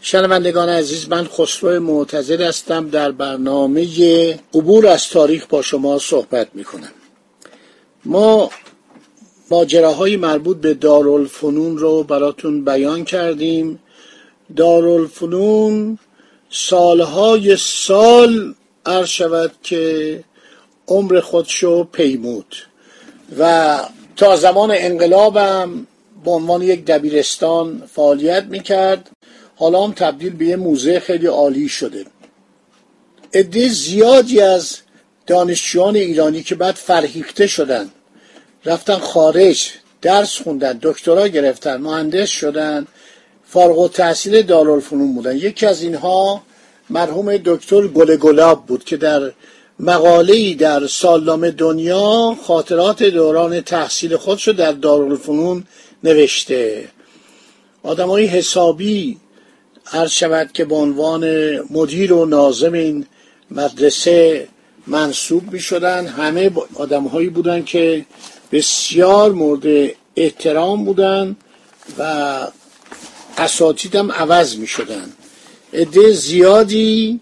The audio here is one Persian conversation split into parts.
شنوندگان عزیز من خسرو معتظر هستم در برنامه عبور از تاریخ با شما صحبت می کنم ما ماجراهای مربوط به دارالفنون رو براتون بیان کردیم. دارالفنون سالهای سال عرض شود که عمر خودشو پیمود و تا زمان انقلابم به عنوان یک دبیرستان فعالیت می‌کرد. حالا هم تبدیل به یه موزه خیلی عالی شده. عده زیادی از دانشجویان ایرانی که بعد فرهیخته شدن رفتن خارج درس خوندن دکترا گرفتن مهندس شدن فارغ و تحصیل دارالفنون بودن. یکی از اینها مرحوم دکتر گل گلاب بود که در مقاله در سالنامه دنیا خاطرات دوران تحصیل خودش در دارالفنون نوشته. آدمای حسابی عرض شود که به عنوان مدیر و ناظم این مدرسه منصوب می شدن همه آدمهایی بودن که بسیار مورد احترام بودن و اساتیدم عوض می شدن عده زیادی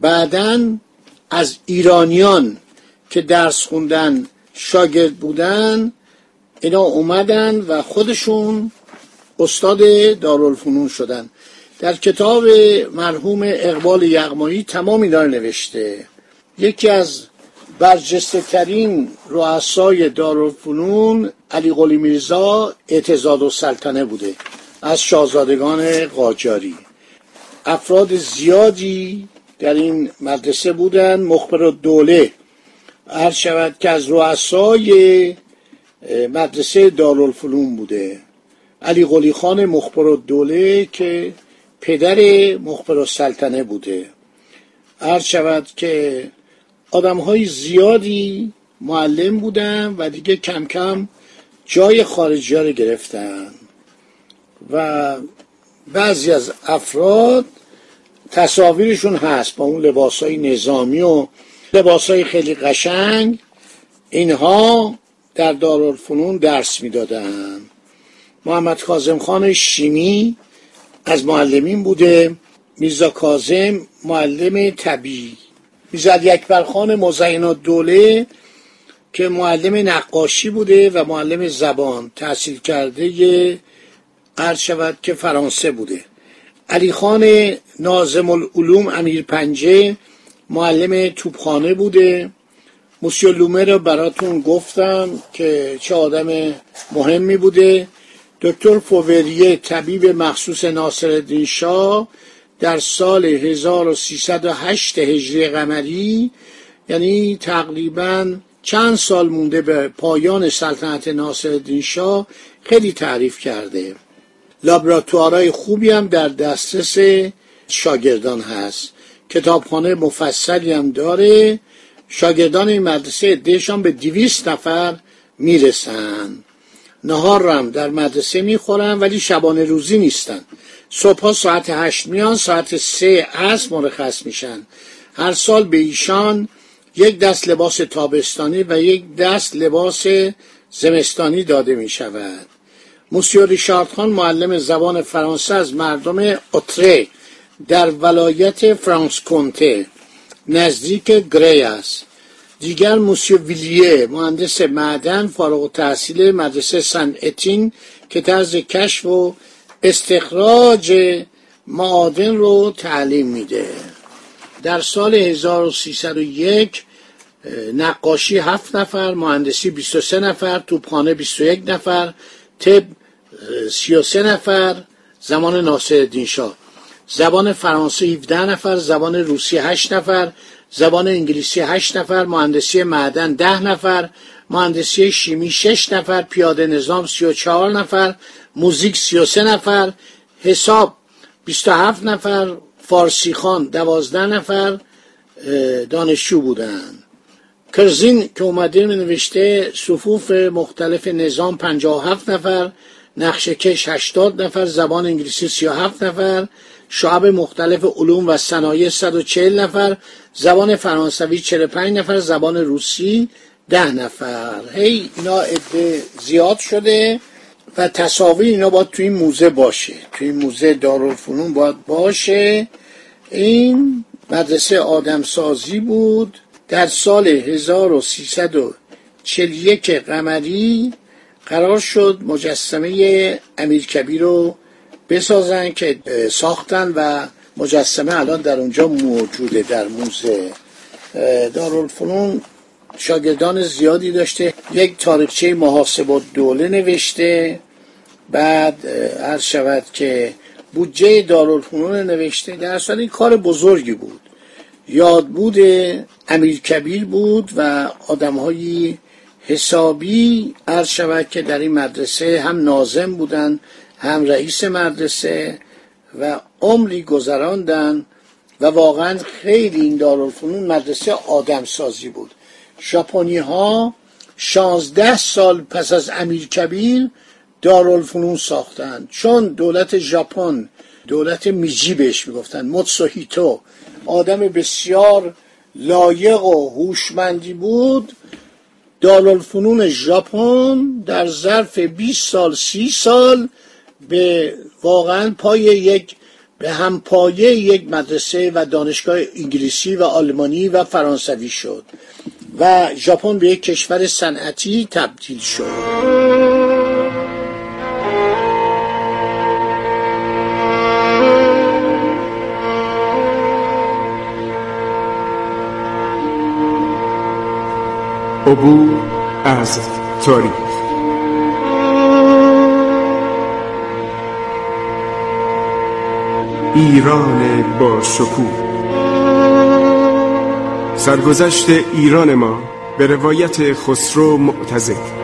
بعدا از ایرانیان که درس خوندن شاگرد بودن اینا اومدن و خودشون استاد دارالفنون شدن. در کتاب مرحوم اقبال یغمایی تمام اینا نوشته. یکی از برجسته ترین رؤسای دارالفنون علی قلی میرزا اعتزاد و سلطنه بوده از شاهزادگان قاجاری. افراد زیادی در این مدرسه بودن مخبر دوله هر شود که از رؤسای مدرسه دارالفنون بوده. علی قلی خان مخبر دوله که پدر مخبر سلطنه بوده. عرض شود که آدم های زیادی معلم بودن و دیگه کم کم جای خارجی ها رو گرفتن و بعضی از افراد تصاویرشون هست با اون لباس های نظامی و لباس های خیلی قشنگ. اینها در دارالفنون درس می‌دادن. محمد کازم خان شیمی از معلمین بوده میرزا کازم معلم طبیعی. میرزا اکبر خان مزین دوله که معلم نقاشی بوده و معلم زبان. تحصیل کرده عرض شود که فرانسه بوده. علی خان نازم العلوم امیر پنجه معلم توپخانه بوده. موسیو لومه رو براتون گفتم که چه آدم مهمی بوده. دکتر فووریه طبیب مخصوص ناصر شاه در سال 1308 هجری قمری یعنی تقریبا چند سال مونده به پایان سلطنت ناصر شاه خیلی تعریف کرده. لابراتوارهای خوبی هم در دسترس شاگردان هست. کتابخانه مفصلی هم داره. شاگردان این مدرسه ادهشان به دویست نفر می‌رسن. نهار هم در مدرسه می‌خورن ولی شبانه روزی نیستن. صبح ساعت هشت میان ساعت سه از مرخص میشن. هر سال به ایشان یک دست لباس تابستانی و یک دست لباس زمستانی داده می شود موسیو ریشارد خان معلم زبان فرانسه از مردم اتره در ولایت فرانس کنته نزدیک گری است. دیگر موسیو ویلیه مهندس معدن فارغ تحصیل مدرسه سن اتین که طرز کشف و استخراج معادن رو تعلیم میده. در سال 1301 نقاشی هفت نفر مهندسی 23 نفر توپخانه 21 نفر طب 33 نفر زمان ناصر شاه. زبان فرانسه 17 نفر زبان روسی 8 نفر زبان انگلیسی هشت نفر مهندسی معدن ده نفر مهندسی شیمی شش نفر پیاده نظام سی و چهار نفر موزیک سی و سه نفر حساب بیست و هفت نفر فارسی خان دوازده نفر دانشجو بودن. کرزین که اومده نوشته صفوف مختلف نظام پنجاه و هفت نفر نقشه کش هشتاد نفر زبان انگلیسی سی و هفت نفر شعب مختلف علوم و صنایع 140 نفر زبان فرانسوی 45 نفر زبان روسی ده نفر. هی اینا عده زیاد شده و تصاویر اینا باید توی موزه باشه. توی این موزه دارالفنون باید باشه. این مدرسه آدمسازی بود. در سال 1341 قمری قرار شد مجسمه امیرکبیر رو بسازن که ساختن و مجسمه الان در اونجا موجوده در موزه. دارالفنون شاگردان زیادی داشته. یک تاریخچه محاسب دوله نوشته. بعد عرض شود که بودجه دارالفنون نوشته. در اصل این کار بزرگی بود. یادبود امیر کبیر بود و آدمهایی حسابی. عرض شود که در این مدرسه هم نازم بودن هم رئیس مدرسه و عمری گذراندن و واقعا خیلی این دارالفنون مدرسه آدم سازی بود. ژاپنی ها شانزده سال پس از امیر کبیر دارالفنون ساختند. چون دولت ژاپن دولت میجی بهش می‌گفتن موتسوهیتو آدم بسیار لایق و هوشمندی بود دارالفنون ژاپن در ظرف 20 سال 30 سال به واقعا پای یک به هم پایه یک مدرسه و دانشگاه انگلیسی و آلمانی و فرانسوی شد و ژاپن به یک کشور صنعتی تبدیل شد. عبور از تاریخ ایران با شکوه سرگذشت ایران ما به روایت خسرو معتزد.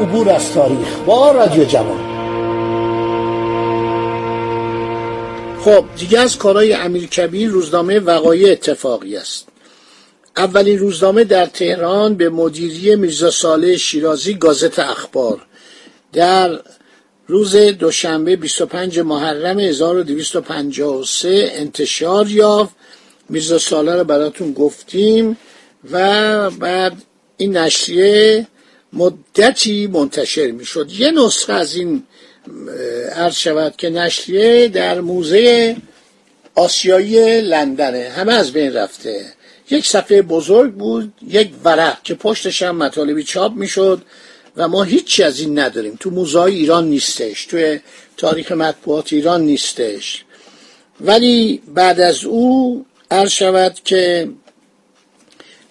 عبور از تاریخ با رادیو جوان. خب دیگه از کارهای امیر کبیر روزنامه وقایع اتفاقی است. اولین روزنامه در تهران به مدیری میرزا صالح شیرازی گازت اخبار. در روز دوشنبه 25 محرم 1253 انتشار یافت. میرزا ساله رو براتون گفتیم و بعد این نشریه مدتی منتشر می‌شد. یه نسخه از این عرض شود که نشریه در موزه آسیایی لندنه. همه از بین رفته. یک صفحه بزرگ بود یک ورق که پشتش هم مطالبی چاپ می‌شد و ما هیچی از این نداریم. تو موزه ایران نیستش توی تاریخ مطبوعات ایران نیستش. ولی بعد از او عرض شود که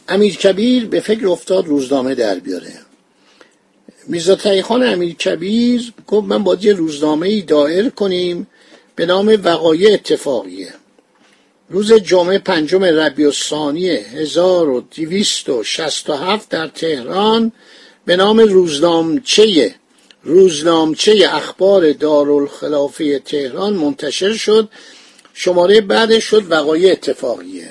امیر کبیر به فکر افتاد روزنامه در بیاره. میرزا تایخان امیر کبیر گفت من باید یه روزنامه ای دایر کنیم به نام وقایع اتفاقیه. روز جمعه پنجم ربیع الثانی 1267 در تهران به نام روزنامچه روزنامچه اخبار دارالخلافه تهران منتشر شد. شماره بعدش شد وقایع اتفاقیه.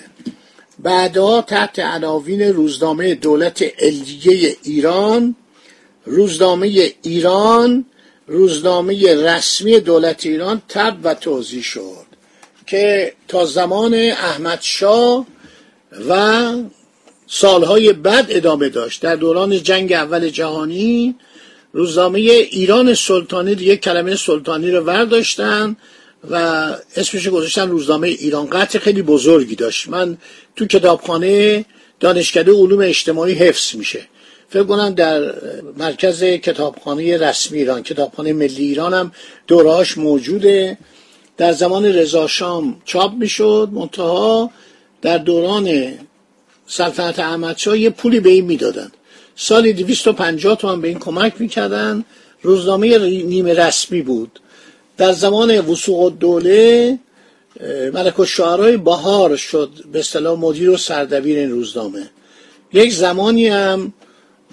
بعدها تحت عناوین روزنامه دولت علیه ایران روزنامه ایران روزنامه رسمی دولت ایران تب و توضیح شد. که تا زمان احمد شاه و سالهای بعد ادامه داشت. در دوران جنگ اول جهانی روزنامه ایران سلطانی دیگه کلمه سلطانی رو ورداشتن و اسمش گذاشتن روزنامه ایران. قطع خیلی بزرگی داشت. من تو کتابخانه دانشکده علوم اجتماعی حفظ میشه. فکر کنم در مرکز کتابخانه رسمی ایران کتابخانه ملی ایران هم دورهاش موجوده. در زمان رضا شام چاپ می‌شد منتها در دوران سلطنت احمدشاه یه پولی به این می‌دادن سالی 250 تومن به این کمک می‌کردن. روزنامه نیمه رسمی بود. در زمان وسوق دوله ملک الشعرای بهار شد به اصطلاح مدیر و سردبیر این روزنامه. یک زمانی هم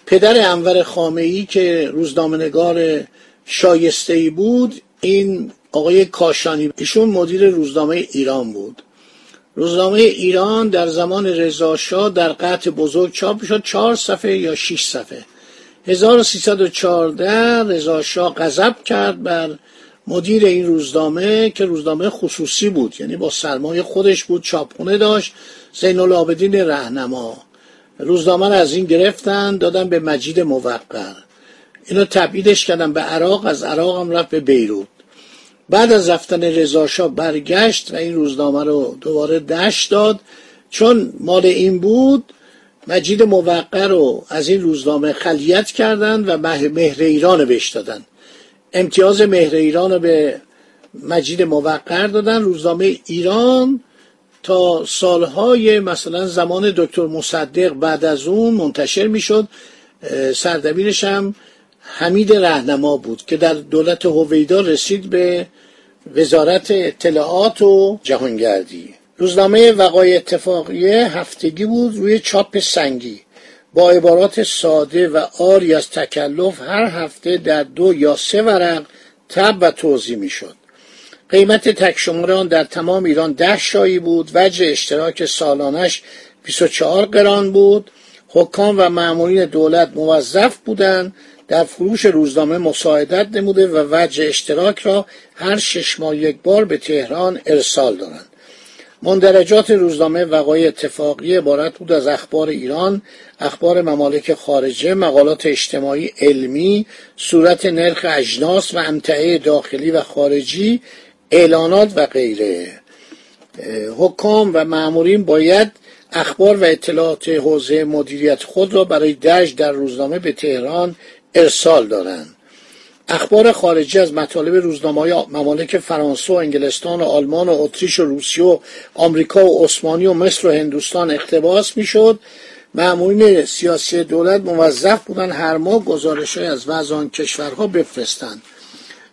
پدر انور خامعی که روزنامه نگار شایسته ای بود این آقای کاشانی ایشون مدیر روزنامه ایران بود. روزنامه ایران در زمان رضاشاه در قطع بزرگ چاپ شد چهار صفحه یا شش صفحه. 1314 رضاشاه غضب کرد بر مدیر این روزنامه که روزنامه خصوصی بود یعنی با سرمایه خودش بود چاپخونه داشت زین العابدین رهنما. روزنامه رو از این گرفتن دادن به مجید موقر. اینو تبعیدش کردن به عراق از عراق هم رفت به بیروت. بعد از رفتن رضاشاه برگشت و این روزنامه رو دوباره دشت داد. چون مال این بود مجید موقر رو از این روزنامه خلیت کردن و مهر ایران بهش دادن. امتیاز مهر ایران رو به مجید موقر دادن. روزنامه ایران تا سالهای مثلا زمان دکتر مصدق بعد از اون منتشر می‌شد. سردبیرش هم حمید رهنما بود که در دولت هویدا رسید به وزارت اطلاعات و جهانگردی. روزنامه وقای اتفاقیه هفتگی بود روی چاپ سنگی. با عبارات ساده و آری از تکلف هر هفته در دو یا سه ورق تب و توضیح می‌شد. قیمت تک شماره در تمام ایران ده شایی بود. وجه اشتراک سالانش 24 قران بود. حکام و معمولین دولت موظف بودند در فروش روزنامه مساعدت نموده و وجه اشتراک را هر شش ماه یک بار به تهران ارسال دارند مندرجات روزنامه وقای اتفاقی عبارت بود از اخبار ایران اخبار ممالک خارجه مقالات اجتماعی علمی صورت نرخ اجناس و امتعه داخلی و خارجی اعلانات و غیره. حکام و معمورین باید اخبار و اطلاعات حوزه مدیریت خود را برای درج در روزنامه به تهران ارسال دارند اخبار خارجی از مطالب روزنامه های ممالک فرانسه و انگلستان و آلمان و اتریش و روسیه و آمریکا و عثمانی و مصر و هندوستان اقتباس می‌شد. معمولین سیاسی دولت موظف بودن هر ماه گزارش های از وضع آن کشورها بفرستند.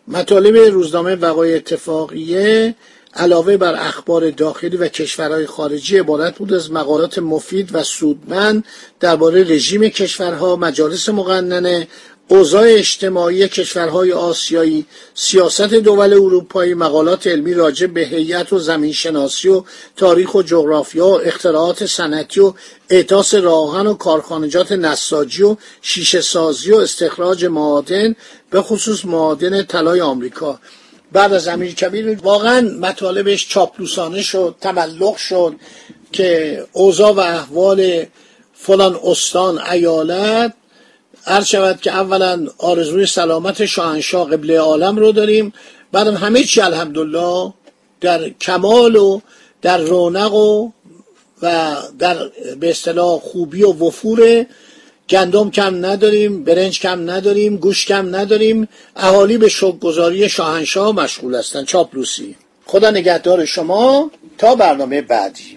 مطالب روزنامه وقای اتفاقیه علاوه بر اخبار داخلی و کشورهای خارجی عبارت بود از مقالات مفید و سودمند درباره رژیم کشورها مجالس مقننه اوضاع اجتماعی کشورهای آسیایی سیاست دول اروپایی مقالات علمی راجع به هیئت و زمینشناسی و تاریخ و جغرافیا و اختراعات صنعتی و اعطاس راهن و کارخانجات نساجی و شیشه سازی و استخراج معادن به خصوص معادن طلای آمریکا. بعد از امیر کبیر واقعا مطالبش چاپلوسانه شد تملق شد که اوضاع و احوال فلان استان ایالت عرض شود که اولا آرزوی سلامت شاهنشاه قبله عالم رو داریم. بعدم همه چی الحمدلله در کمال و در رونق و و در به اصطلاح خوبی و وفور. گندم کم نداریم برنج کم نداریم گوش کم نداریم. اهالی به شکرگزاری شاهنشاه مشغول هستند چاپلوسی. خدا نگهدار شما. تا برنامه بعدی.